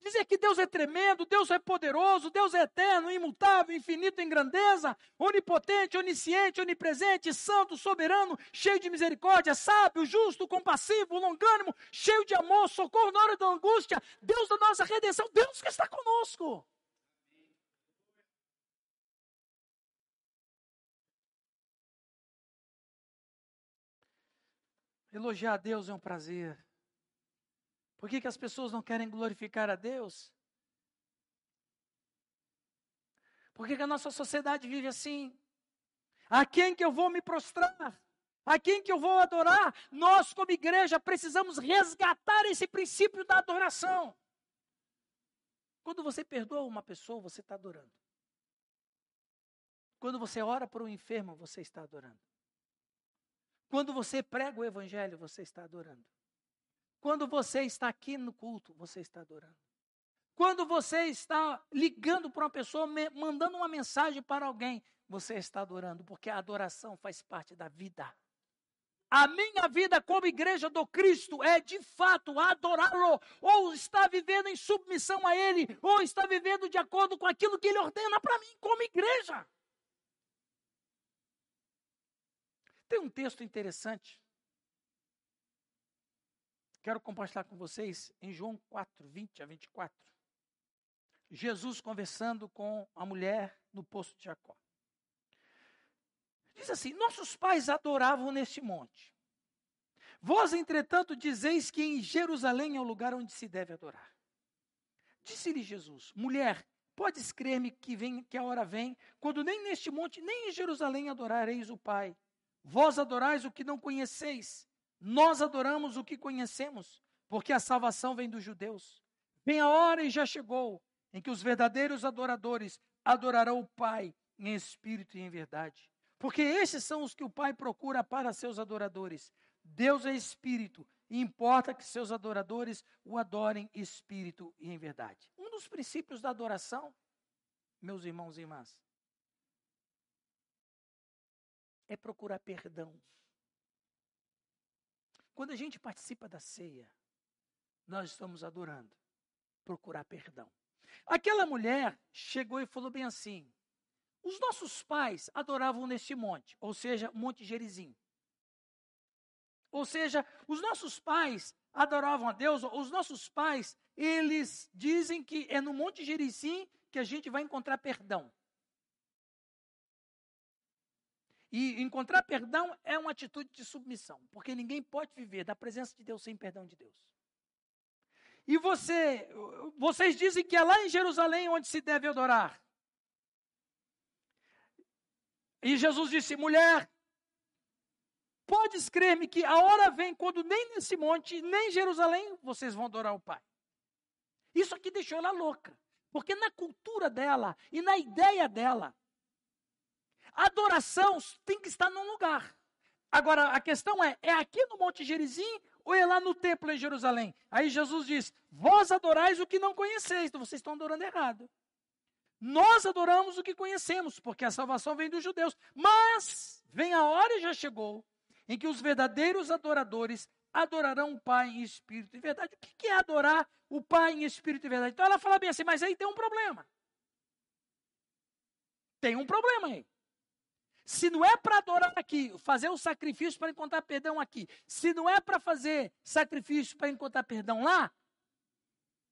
B: Dizer que Deus é tremendo, Deus é poderoso, Deus é eterno, imutável, infinito em grandeza, onipotente, onisciente, onipresente, santo, soberano, cheio de misericórdia, sábio, justo, compassivo, longânimo, cheio de amor, socorro na hora da angústia, Deus da nossa redenção, Deus que está conosco. Elogiar a Deus é um prazer. Por que, que as pessoas não querem glorificar a Deus? Por que, que a nossa sociedade vive assim? A quem que eu vou me prostrar? A quem que eu vou adorar? Nós, como igreja, precisamos resgatar esse princípio da adoração. Quando você perdoa uma pessoa, você está adorando. Quando você ora por um enfermo, você está adorando. Quando você prega o evangelho, você está adorando. Quando você está aqui no culto, você está adorando. Quando você está ligando para uma pessoa, mandando uma mensagem para alguém, você está adorando, porque a adoração faz parte da vida. A minha vida como igreja do Cristo é de fato adorá-lo, ou está vivendo em submissão a Ele, ou está vivendo de acordo com aquilo que Ele ordena para mim como igreja. Tem um texto interessante Quero compartilhar com vocês em João 4, 20 a 24. Jesus conversando com a mulher no poço de Jacó. Diz assim: Nossos pais adoravam neste monte. Vós, entretanto, dizeis que em Jerusalém é o lugar onde se deve adorar. Disse-lhe Jesus: Mulher, podes crer-me que, vem, que a hora vem, quando nem neste monte, nem em Jerusalém adorareis o Pai. Vós adorais o que não conheceis, nós adoramos o que conhecemos, porque a salvação vem dos judeus. Vem a hora e já chegou, em que os verdadeiros adoradores adorarão o Pai em espírito e em verdade. Porque esses são os que o Pai procura para seus adoradores. Deus é espírito e importa que seus adoradores o adorem espírito e em verdade. Um dos princípios da adoração, meus irmãos e irmãs, é procurar perdão. Quando a gente participa da ceia, nós estamos adorando, procurar perdão. Aquela mulher chegou e falou bem assim: os nossos pais adoravam neste monte, ou seja, Monte Gerizim. Ou seja, os nossos pais adoravam a Deus, os nossos pais, eles dizem que é no Monte Gerizim que a gente vai encontrar perdão. E encontrar perdão é uma atitude de submissão, porque ninguém pode viver da presença de Deus sem perdão de Deus. E você, vocês dizem que é lá em Jerusalém onde se deve adorar. E Jesus disse: mulher, podes crer-me que a hora vem quando nem nesse monte, nem em Jerusalém, vocês vão adorar o Pai. Isso aqui deixou ela louca. Porque na cultura dela e na ideia dela, adoração tem que estar num lugar. Agora, a questão é: é aqui no Monte Gerizim ou é lá no templo em Jerusalém? Aí Jesus diz: Vós adorais o que não conheceis, então vocês estão adorando errado. Nós adoramos o que conhecemos, porque a salvação vem dos judeus. Mas vem a hora e já chegou em que os verdadeiros adoradores adorarão o Pai em espírito e verdade. O que é adorar o Pai em espírito e verdade? Então ela fala bem assim, mas aí tem um problema. Tem um problema aí. Se não é para adorar aqui, fazer o sacrifício para encontrar perdão aqui, se não é para fazer sacrifício para encontrar perdão lá,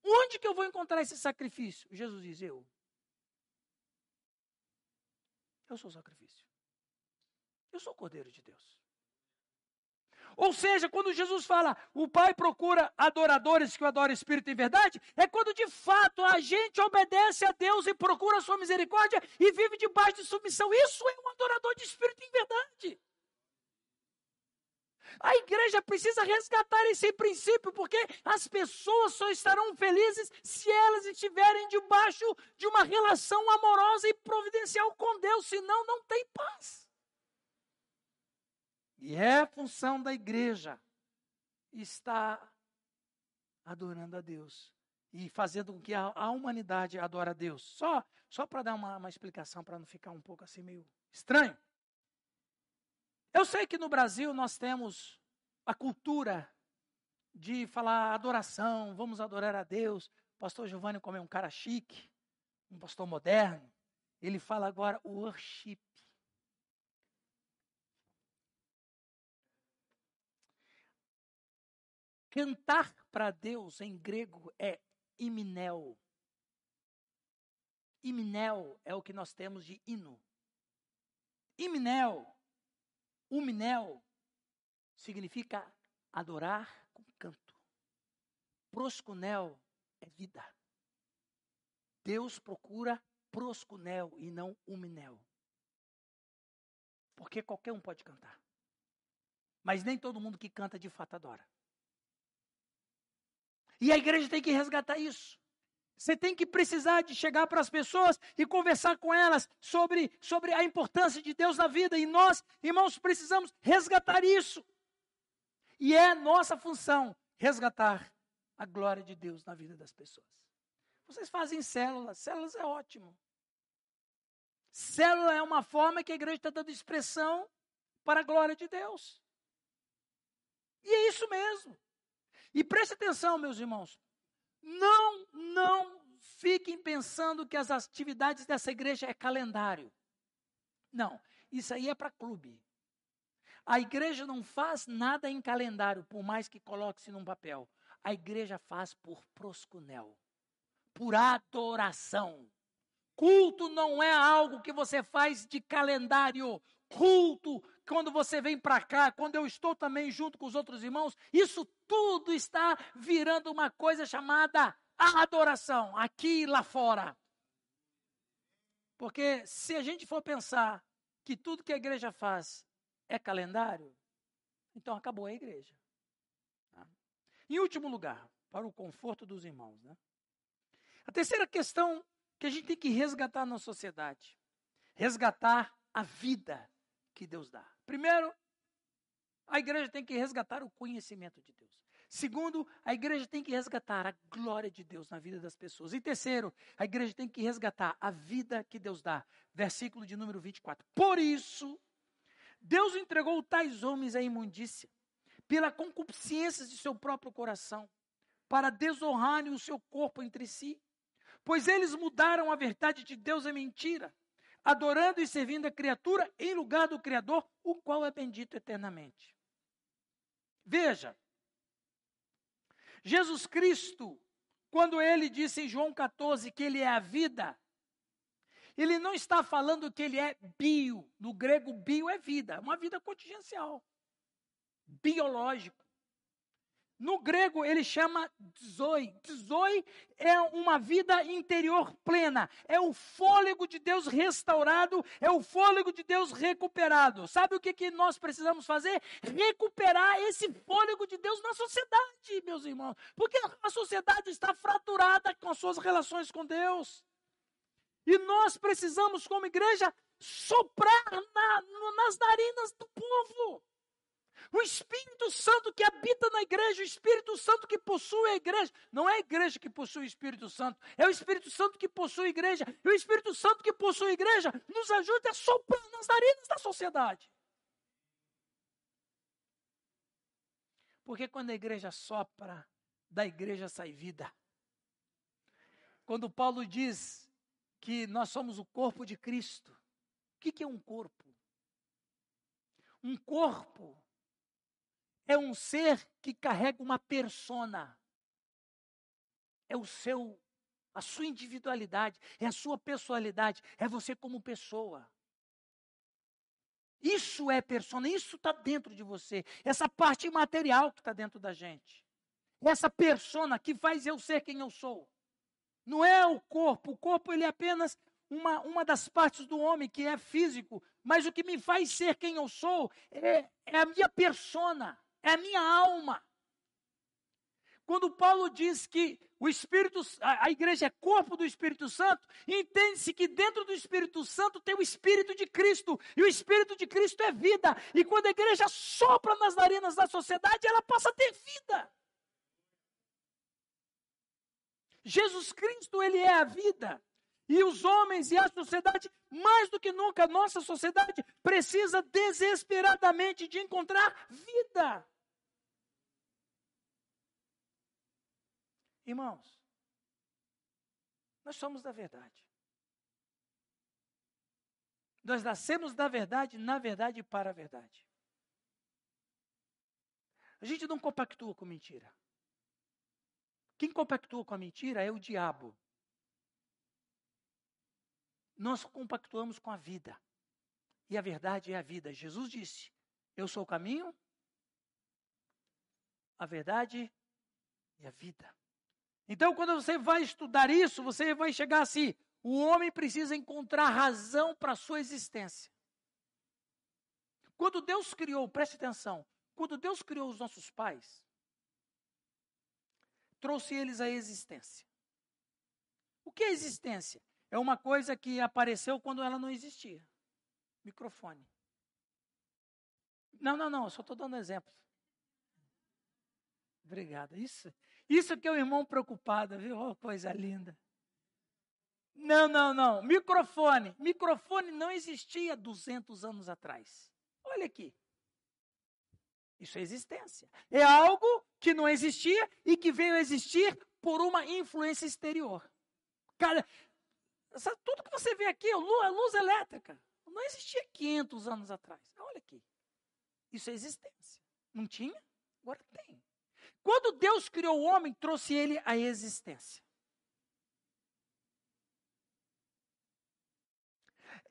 B: onde que eu vou encontrar esse sacrifício? Jesus diz: Eu. Eu sou o sacrifício. Eu sou o Cordeiro de Deus. Ou seja, quando Jesus fala, o Pai procura adoradores que o adorem Espírito em verdade, é quando de fato a gente obedece a Deus e procura a sua misericórdia e vive debaixo de submissão. Isso é um adorador de Espírito em verdade. A igreja precisa resgatar esse princípio, porque as pessoas só estarão felizes se elas estiverem debaixo de uma relação amorosa e providencial com Deus, senão não tem paz. E é função da igreja estar adorando a Deus e fazendo com que a, a humanidade adore a Deus. Só, só para dar uma, uma explicação, para não ficar um pouco assim meio estranho. Eu sei que no Brasil nós temos a cultura de falar adoração, vamos adorar a Deus. O pastor Giovanni, como é um cara chique, um pastor moderno, ele fala agora worship. Cantar para Deus em grego é iminel. Iminel é o que nós temos de hino. Iminel Uminel significa adorar com canto. Proscunel é vida. Deus procura proscunel e não uminel. Porque qualquer um pode cantar. Mas nem todo mundo que canta de fato adora. E a igreja tem que resgatar isso. Você tem que precisar de chegar para as pessoas e conversar com elas sobre, sobre a importância de Deus na vida. E nós, irmãos, precisamos resgatar isso. E é nossa função resgatar a glória de Deus na vida das pessoas. Vocês fazem células, células é ótimo. Célula é uma forma que a igreja está dando expressão para a glória de Deus. E é isso mesmo. E preste atenção, meus irmãos. Não, não fiquem pensando que as atividades dessa igreja é calendário. Não, isso aí é para clube. A igreja não faz nada em calendário, por mais que coloque-se num papel. A igreja faz por proscunel. por adoração. Culto não é algo que você faz de calendário. Culto, quando você vem para cá, quando eu estou também junto com os outros irmãos, isso tudo está virando uma coisa chamada adoração, aqui e lá fora. Porque se a gente for pensar que tudo que a igreja faz é calendário, então acabou a igreja. Tá? Em último lugar, para o conforto dos irmãos. Né? A terceira questão que a gente tem que resgatar na sociedade: resgatar a vida que Deus dá. Primeiro, a igreja tem que resgatar o conhecimento de Deus. Segundo, a igreja tem que resgatar a glória de Deus na vida das pessoas. E terceiro, a igreja tem que resgatar a vida que Deus dá. Versículo de número 24. Por isso, Deus entregou tais homens à imundícia, pela concupiscência de seu próprio coração, para desonrarem o seu corpo entre si. Pois eles mudaram a verdade de Deus em mentira, adorando e servindo a criatura em lugar do Criador, o qual é bendito eternamente. Veja, Jesus Cristo, quando ele disse em João 14 que ele é a vida, ele não está falando que ele é bio. No grego, bio é vida, uma vida contingencial, biológico. No grego, ele chama zoe. Zoe é uma vida interior plena. É o fôlego de Deus restaurado, é o fôlego de Deus recuperado. Sabe o que, que nós precisamos fazer? Recuperar esse fôlego de Deus na sociedade, meus irmãos. Porque a sociedade está fraturada com as suas relações com Deus. E nós precisamos, como igreja, soprar na, nas narinas do povo. O Espírito Santo que habita na igreja, o Espírito Santo que possui a igreja. Não é a igreja que possui o Espírito Santo, é o Espírito Santo que possui a igreja. E o Espírito Santo que possui a igreja nos ajuda a soprar nas narinas da sociedade. Porque quando a igreja sopra, da igreja sai vida. Quando Paulo diz que nós somos o corpo de Cristo, o que é um corpo? Um corpo é um ser que carrega uma persona. É o seu, a sua individualidade, é a sua pessoalidade, é você como pessoa. Isso é persona, isso está dentro de você. Essa parte material que está dentro da gente. Essa persona que faz eu ser quem eu sou. Não é o corpo. O corpo ele é apenas uma, uma das partes do homem que é físico. Mas o que me faz ser quem eu sou é, é a minha persona é a minha alma. Quando Paulo diz que o Espírito, a, a igreja é corpo do Espírito Santo, entende-se que dentro do Espírito Santo tem o Espírito de Cristo, e o Espírito de Cristo é vida. E quando a igreja sopra nas narinas da sociedade, ela passa a ter vida. Jesus Cristo, ele é a vida. E os homens e a sociedade, mais do que nunca, nossa sociedade precisa desesperadamente de encontrar vida. Irmãos, nós somos da verdade. Nós nascemos da verdade, na verdade e para a verdade. A gente não compactua com mentira. Quem compactua com a mentira é o diabo. Nós compactuamos com a vida. E a verdade é a vida. Jesus disse: Eu sou o caminho, a verdade e a vida. Então, quando você vai estudar isso, você vai chegar assim: o homem precisa encontrar razão para a sua existência. Quando Deus criou, preste atenção, quando Deus criou os nossos pais, trouxe eles à existência. O que é existência? É uma coisa que apareceu quando ela não existia. Microfone. Não, não, não, eu só estou dando exemplos. Obrigada. Isso, isso que é o irmão preocupado, viu? Oh, coisa linda. Não, não, não. Microfone. Microfone não existia 200 anos atrás. Olha aqui. Isso é existência. É algo que não existia e que veio a existir por uma influência exterior. Cara, tudo que você vê aqui é luz, luz elétrica. Não existia 500 anos atrás. Olha aqui. Isso é existência. Não tinha? Agora tem. Quando Deus criou o homem, trouxe ele à existência.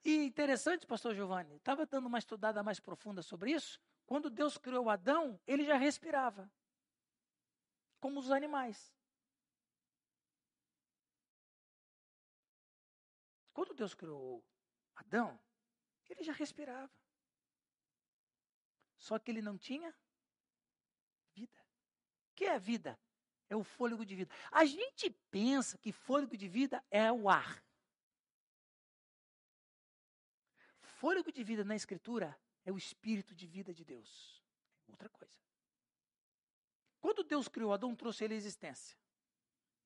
B: E interessante, pastor Giovanni, estava dando uma estudada mais profunda sobre isso. Quando Deus criou Adão, ele já respirava, como os animais. Quando Deus criou Adão, ele já respirava. Só que ele não tinha que é vida? É o fôlego de vida. A gente pensa que fôlego de vida é o ar. Fôlego de vida na Escritura é o espírito de vida de Deus. Outra coisa. Quando Deus criou Adão, trouxe ele à existência.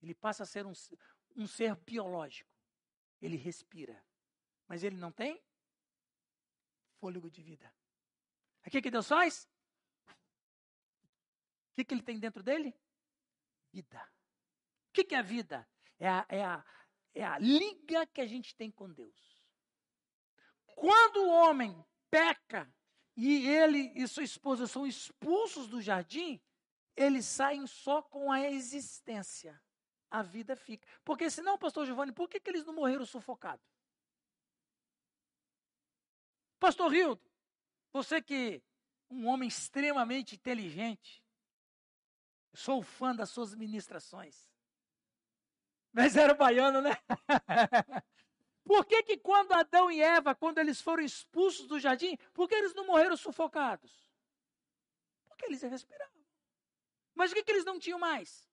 B: Ele passa a ser um, um ser biológico. Ele respira. Mas ele não tem fôlego de vida. O que Deus faz? Que, que ele tem dentro dele? Vida. O que, que é a vida? É a, é, a, é a liga que a gente tem com Deus. Quando o homem peca e ele e sua esposa são expulsos do jardim, eles saem só com a existência. A vida fica. Porque senão, pastor Giovanni, por que, que eles não morreram sufocados? Pastor Rildo, você que um homem extremamente inteligente, sou fã das suas ministrações. Mas era baiano, né? Por que, que quando Adão e Eva, quando eles foram expulsos do jardim, por que eles não morreram sufocados? Porque eles respiravam. Mas o que, que eles não tinham mais?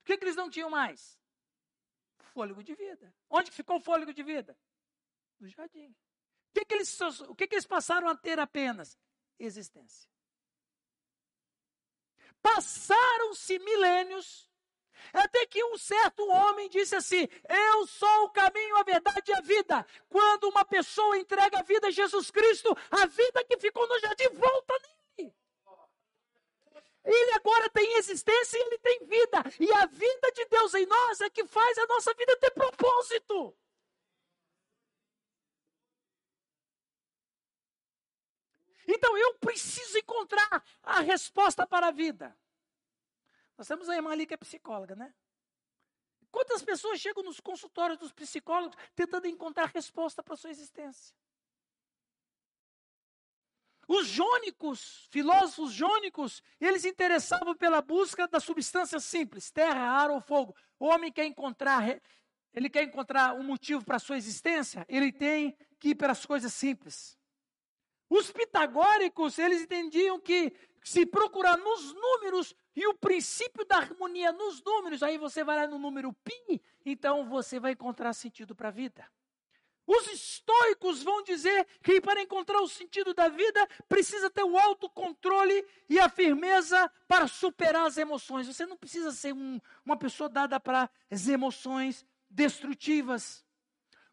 B: O que, que eles não tinham mais? Fôlego de vida. Onde ficou o fôlego de vida? No jardim. O que, que, eles, o que, que eles passaram a ter apenas? Existência. Passaram-se milênios, até que um certo homem disse assim: Eu sou o caminho, a verdade e a vida. Quando uma pessoa entrega a vida a Jesus Cristo, a vida que ficou no jardim volta nele. Ele agora tem existência e ele tem vida. E a vida de Deus em nós é que faz a nossa vida ter propósito. Então eu preciso encontrar a resposta para a vida. Nós temos a irmã ali que é psicóloga, né? Quantas pessoas chegam nos consultórios dos psicólogos tentando encontrar resposta para a sua existência? Os jônicos, filósofos jônicos, eles interessavam pela busca da substância simples, terra, ar ou fogo. O homem quer encontrar, ele quer encontrar um motivo para a sua existência, ele tem que ir pelas coisas simples. Os pitagóricos, eles entendiam que se procurar nos números e o princípio da harmonia nos números, aí você vai lá no número pi, então você vai encontrar sentido para a vida. Os estoicos vão dizer que para encontrar o sentido da vida precisa ter o autocontrole e a firmeza para superar as emoções. Você não precisa ser um, uma pessoa dada para as emoções destrutivas.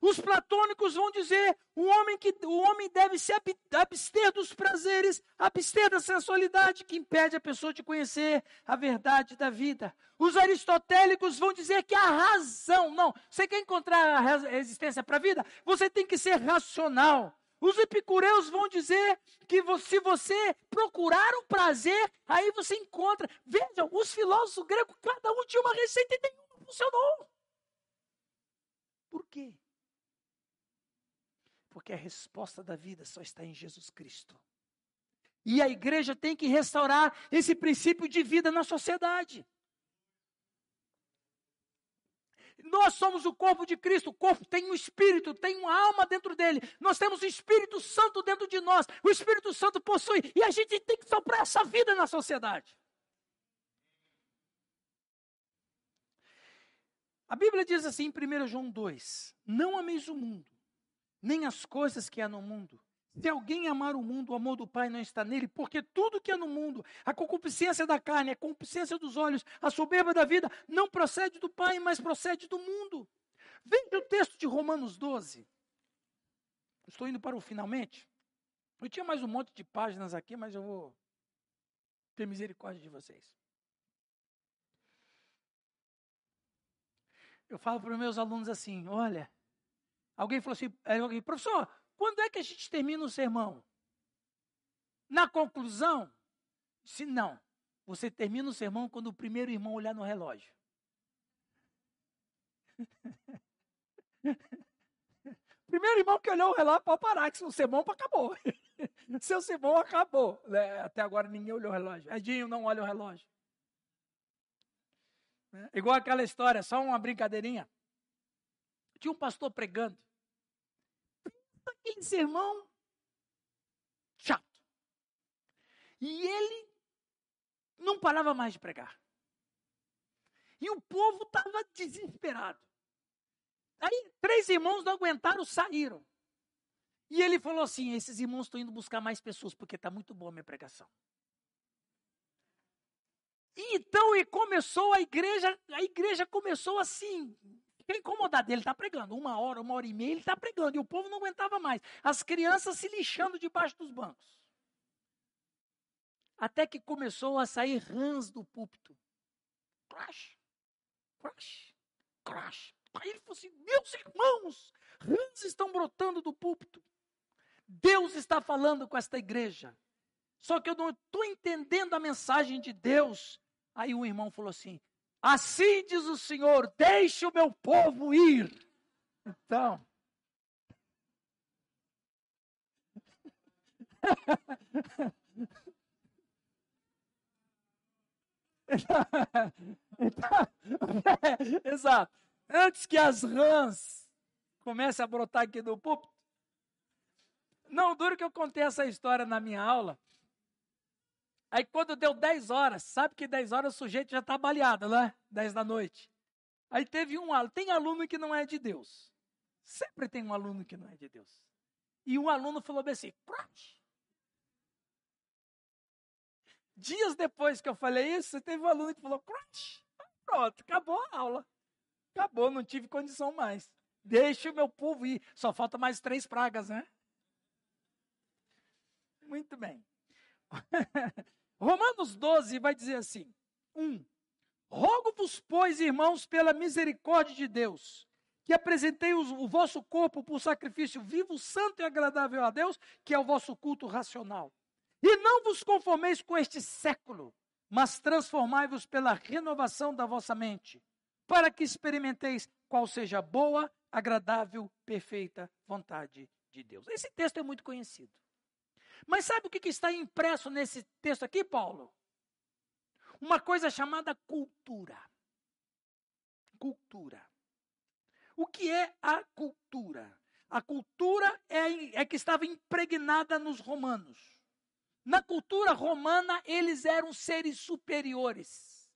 B: Os platônicos vão dizer o homem que o homem deve se abster dos prazeres, abster da sensualidade que impede a pessoa de conhecer a verdade da vida. Os aristotélicos vão dizer que a razão, não, você quer encontrar a resistência para a vida, você tem que ser racional. Os epicureus vão dizer que se você procurar o prazer, aí você encontra. Vejam, os filósofos gregos, cada um tinha uma receita e nenhuma funcionou. Por quê? Porque a resposta da vida só está em Jesus Cristo. E a igreja tem que restaurar esse princípio de vida na sociedade. Nós somos o corpo de Cristo. O corpo tem um espírito, tem uma alma dentro dele. Nós temos o Espírito Santo dentro de nós. O Espírito Santo possui. E a gente tem que soprar essa vida na sociedade. A Bíblia diz assim em 1 João 2: Não ameis o mundo, nem as coisas que há no mundo. Se alguém amar o mundo, o amor do Pai não está nele, porque tudo que há no mundo, a concupiscência da carne, a concupiscência dos olhos, a soberba da vida, não procede do Pai, mas procede do mundo. Veja o texto de Romanos 12. Estou indo para o finalmente. Eu tinha mais um monte de páginas aqui, mas eu vou ter misericórdia de vocês. Eu falo para os meus alunos assim: olha, Alguém falou assim, alguém, professor, quando é que a gente termina o sermão? Na conclusão, se não, você termina o sermão quando o primeiro irmão olhar no relógio. Primeiro irmão que olhou o relógio, pode parar, que seu sermão acabou. seu sermão acabou. Né? Até agora ninguém olhou o relógio. Edinho, não olha o relógio. É, igual aquela história, só uma brincadeirinha. Tinha um pastor pregando. Aquele sermão chato. E ele não parava mais de pregar. E o povo estava desesperado. Aí, três irmãos não aguentaram, saíram. E ele falou assim: esses irmãos estão indo buscar mais pessoas, porque está muito boa a minha pregação. E então, e começou a igreja, a igreja começou assim, ficar incomodada. Ele está pregando, uma hora, uma hora e meia, ele está pregando, e o povo não aguentava mais. As crianças se lixando debaixo dos bancos. Até que começou a sair rãs do púlpito. Crash, crash, crash. Aí ele falou assim: meus irmãos, rãs estão brotando do púlpito. Deus está falando com esta igreja. Só que eu não estou entendendo a mensagem de Deus. Aí o irmão falou assim: Assim diz o Senhor, deixe o meu povo ir. Então. então, exato. Antes que as rãs comecem a brotar aqui do púlpito. Não duro que eu contei essa história na minha aula. Aí quando deu 10 horas, sabe que 10 horas o sujeito já está baleado, né? 10 da noite. Aí teve um aluno, tem aluno que não é de Deus. Sempre tem um aluno que não é de Deus. E um aluno falou assim, Crash. Dias depois que eu falei isso, teve um aluno que falou, Crash. Pronto, acabou a aula. Acabou, não tive condição mais. Deixa o meu povo ir. Só falta mais três pragas, né? Muito bem. Romanos 12 vai dizer assim: 1. Um, Rogo-vos, pois, irmãos, pela misericórdia de Deus, que apresentei o vosso corpo por sacrifício vivo, santo e agradável a Deus, que é o vosso culto racional. E não vos conformeis com este século, mas transformai-vos pela renovação da vossa mente para que experimenteis qual seja a boa, agradável, perfeita vontade de Deus. Esse texto é muito conhecido. Mas sabe o que está impresso nesse texto aqui, Paulo? Uma coisa chamada cultura. Cultura. O que é a cultura? A cultura é, é que estava impregnada nos romanos. Na cultura romana, eles eram seres superiores.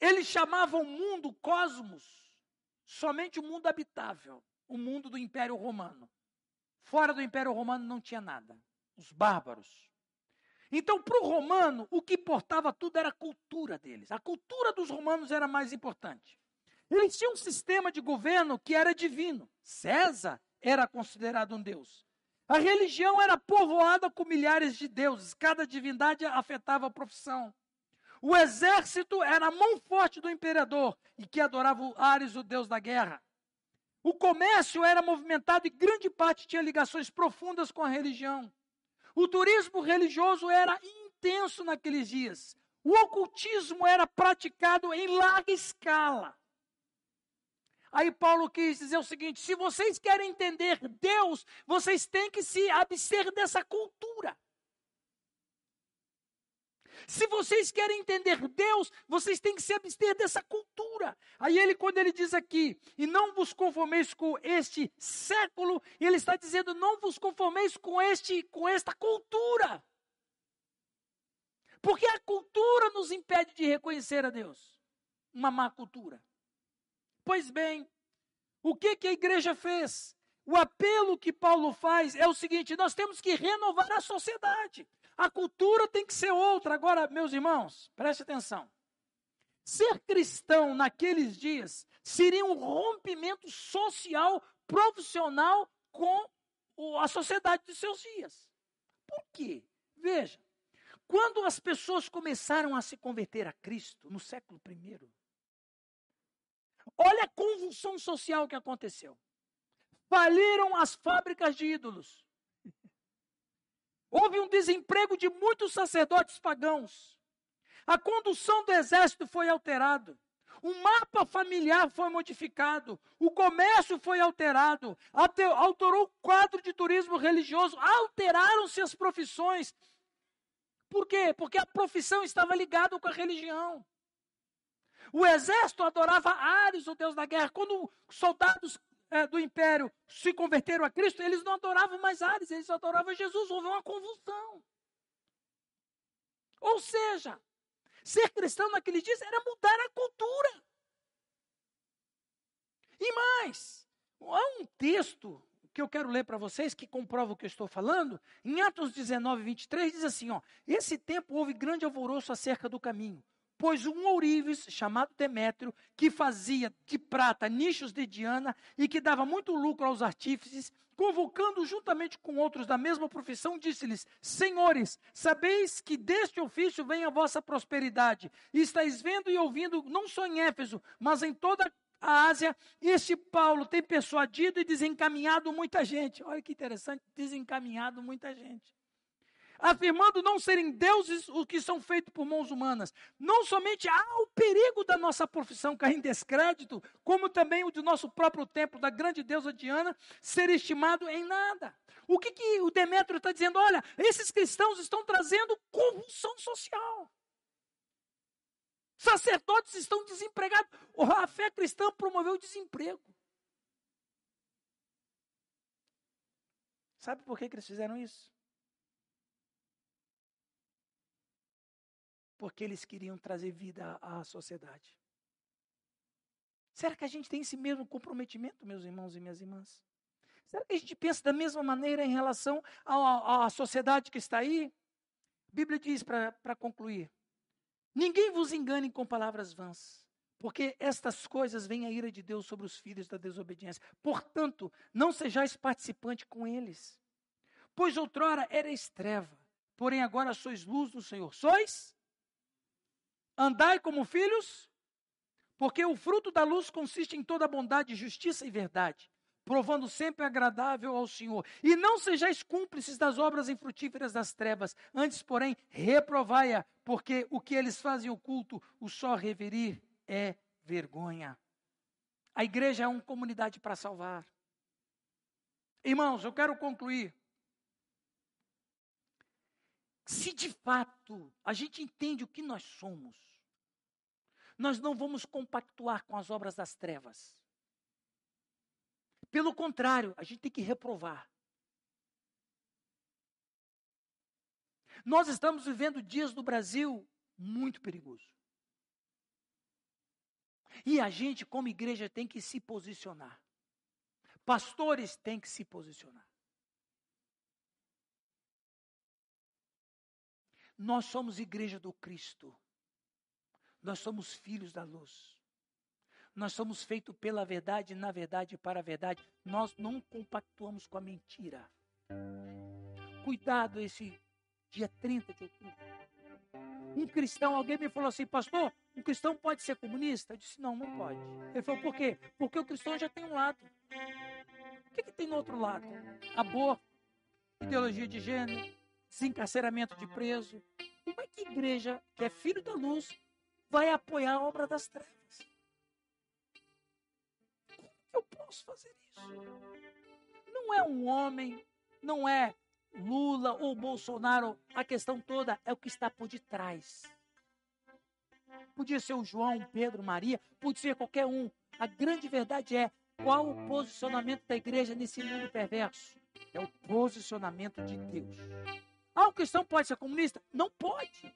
B: Eles chamavam o mundo cosmos somente o mundo habitável, o mundo do Império Romano. Fora do Império Romano não tinha nada. Os bárbaros. Então, para o romano, o que importava tudo era a cultura deles. A cultura dos romanos era mais importante. Eles tinham um sistema de governo que era divino. César era considerado um deus. A religião era povoada com milhares de deuses. Cada divindade afetava a profissão. O exército era a mão forte do imperador e que adorava o Ares, o deus da guerra. O comércio era movimentado e grande parte tinha ligações profundas com a religião. O turismo religioso era intenso naqueles dias. O ocultismo era praticado em larga escala. Aí Paulo quis dizer o seguinte: se vocês querem entender Deus, vocês têm que se abster dessa cultura. Se vocês querem entender Deus, vocês têm que se abster dessa cultura. Aí ele, quando ele diz aqui, e não vos conformeis com este século, ele está dizendo, não vos conformeis com, este, com esta cultura. Porque a cultura nos impede de reconhecer a Deus. Uma má cultura. Pois bem, o que, que a igreja fez? O apelo que Paulo faz é o seguinte: nós temos que renovar a sociedade. A cultura tem que ser outra. Agora, meus irmãos, preste atenção. Ser cristão naqueles dias seria um rompimento social, profissional com a sociedade de seus dias. Por quê? Veja, quando as pessoas começaram a se converter a Cristo no século I, olha a convulsão social que aconteceu. Faliram as fábricas de ídolos. Houve um desemprego de muitos sacerdotes pagãos. A condução do exército foi alterada. O mapa familiar foi modificado, o comércio foi alterado, alterou o quadro de turismo religioso, alteraram-se as profissões. Por quê? Porque a profissão estava ligada com a religião. O exército adorava Ares, o deus da guerra. Quando soldados é, do império se converteram a Cristo, eles não adoravam mais Ares, eles adoravam Jesus. Houve uma convulsão. Ou seja, ser cristão naqueles dias era mudar a cultura. E mais, há um texto que eu quero ler para vocês que comprova o que eu estou falando. Em Atos 19, 23, diz assim: ó, Esse tempo houve grande alvoroço acerca do caminho pois um ourives chamado Demétrio, que fazia de prata nichos de Diana e que dava muito lucro aos artífices, convocando juntamente com outros da mesma profissão, disse-lhes: Senhores, sabeis que deste ofício vem a vossa prosperidade, e estáis vendo e ouvindo, não só em Éfeso, mas em toda a Ásia, este Paulo tem persuadido e desencaminhado muita gente. Olha que interessante, desencaminhado muita gente afirmando não serem deuses os que são feitos por mãos humanas. Não somente há o perigo da nossa profissão cair em descrédito, como também o do nosso próprio templo, da grande deusa Diana, ser estimado em nada. O que, que o Demétrio está dizendo? Olha, esses cristãos estão trazendo convulsão social. Sacerdotes estão desempregados. A fé cristã promoveu o desemprego. Sabe por que, que eles fizeram isso? Porque eles queriam trazer vida à, sociedade. Será que a gente tem esse mesmo comprometimento, meus irmãos e minhas irmãs? Será que a gente pensa da mesma maneira em relação à, à sociedade que está aí? A Bíblia diz, para concluir: Ninguém vos engane com palavras vãs, porque estas coisas vêm a ira de Deus sobre os filhos da desobediência. Portanto, não sejais participante com eles. Pois outrora erais treva, porém agora sois luz do Senhor. Sois Andai como filhos, porque o fruto da luz consiste em toda bondade, justiça e verdade, provando sempre agradável ao Senhor. E não sejais cúmplices das obras infrutíferas das trevas, antes, porém, reprovai-a, porque o que eles fazem oculto, o só reverir é vergonha. A igreja é uma comunidade para salvar. Irmãos, eu quero concluir se de fato a gente entende o que nós somos, nós não vamos compactuar com as obras das trevas. Pelo contrário, a gente tem que reprovar. Nós estamos vivendo dias no Brasil muito perigosos. E a gente, como igreja, tem que se posicionar. Pastores têm que se posicionar. Nós somos igreja do Cristo. Nós somos filhos da luz. Nós somos feitos pela verdade, na verdade e para a verdade. Nós não compactuamos com a mentira. Cuidado esse dia 30 de outubro. Um cristão, alguém me falou assim, pastor, um cristão pode ser comunista? Eu disse, não, não pode. Ele falou, por quê? Porque o cristão já tem um lado. O que, que tem no outro lado? Aborto, ideologia de gênero, desencarceramento de preso. Como é que a igreja, que é filho da luz, vai apoiar a obra das trevas? Como que eu posso fazer isso? Não é um homem, não é Lula ou Bolsonaro, a questão toda é o que está por detrás. Podia ser o João, Pedro, Maria, podia ser qualquer um. A grande verdade é qual o posicionamento da igreja nesse mundo perverso? É o posicionamento de Deus. Ah, o cristão pode ser comunista? Não pode.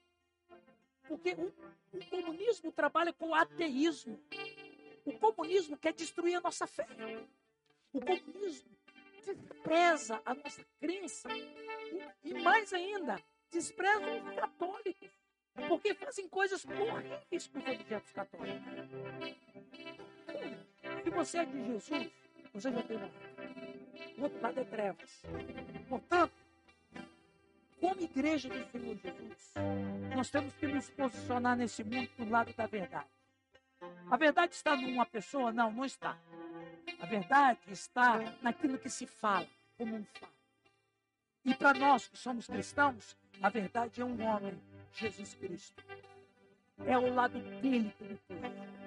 B: Porque o, o comunismo trabalha com o ateísmo. O comunismo quer destruir a nossa fé. O comunismo despreza a nossa crença. E, e mais ainda, despreza os católicos. Porque fazem coisas horríveis com os objetos católicos. Se você é de Jesus, você já tem um. O outro lado é trevas. Portanto, como igreja do Senhor Jesus, nós temos que nos posicionar nesse mundo do lado da verdade. A verdade está numa pessoa? Não, não está. A verdade está naquilo que se fala, como um fala. E para nós que somos cristãos, a verdade é um homem, Jesus Cristo. É o lado dele que ele foi.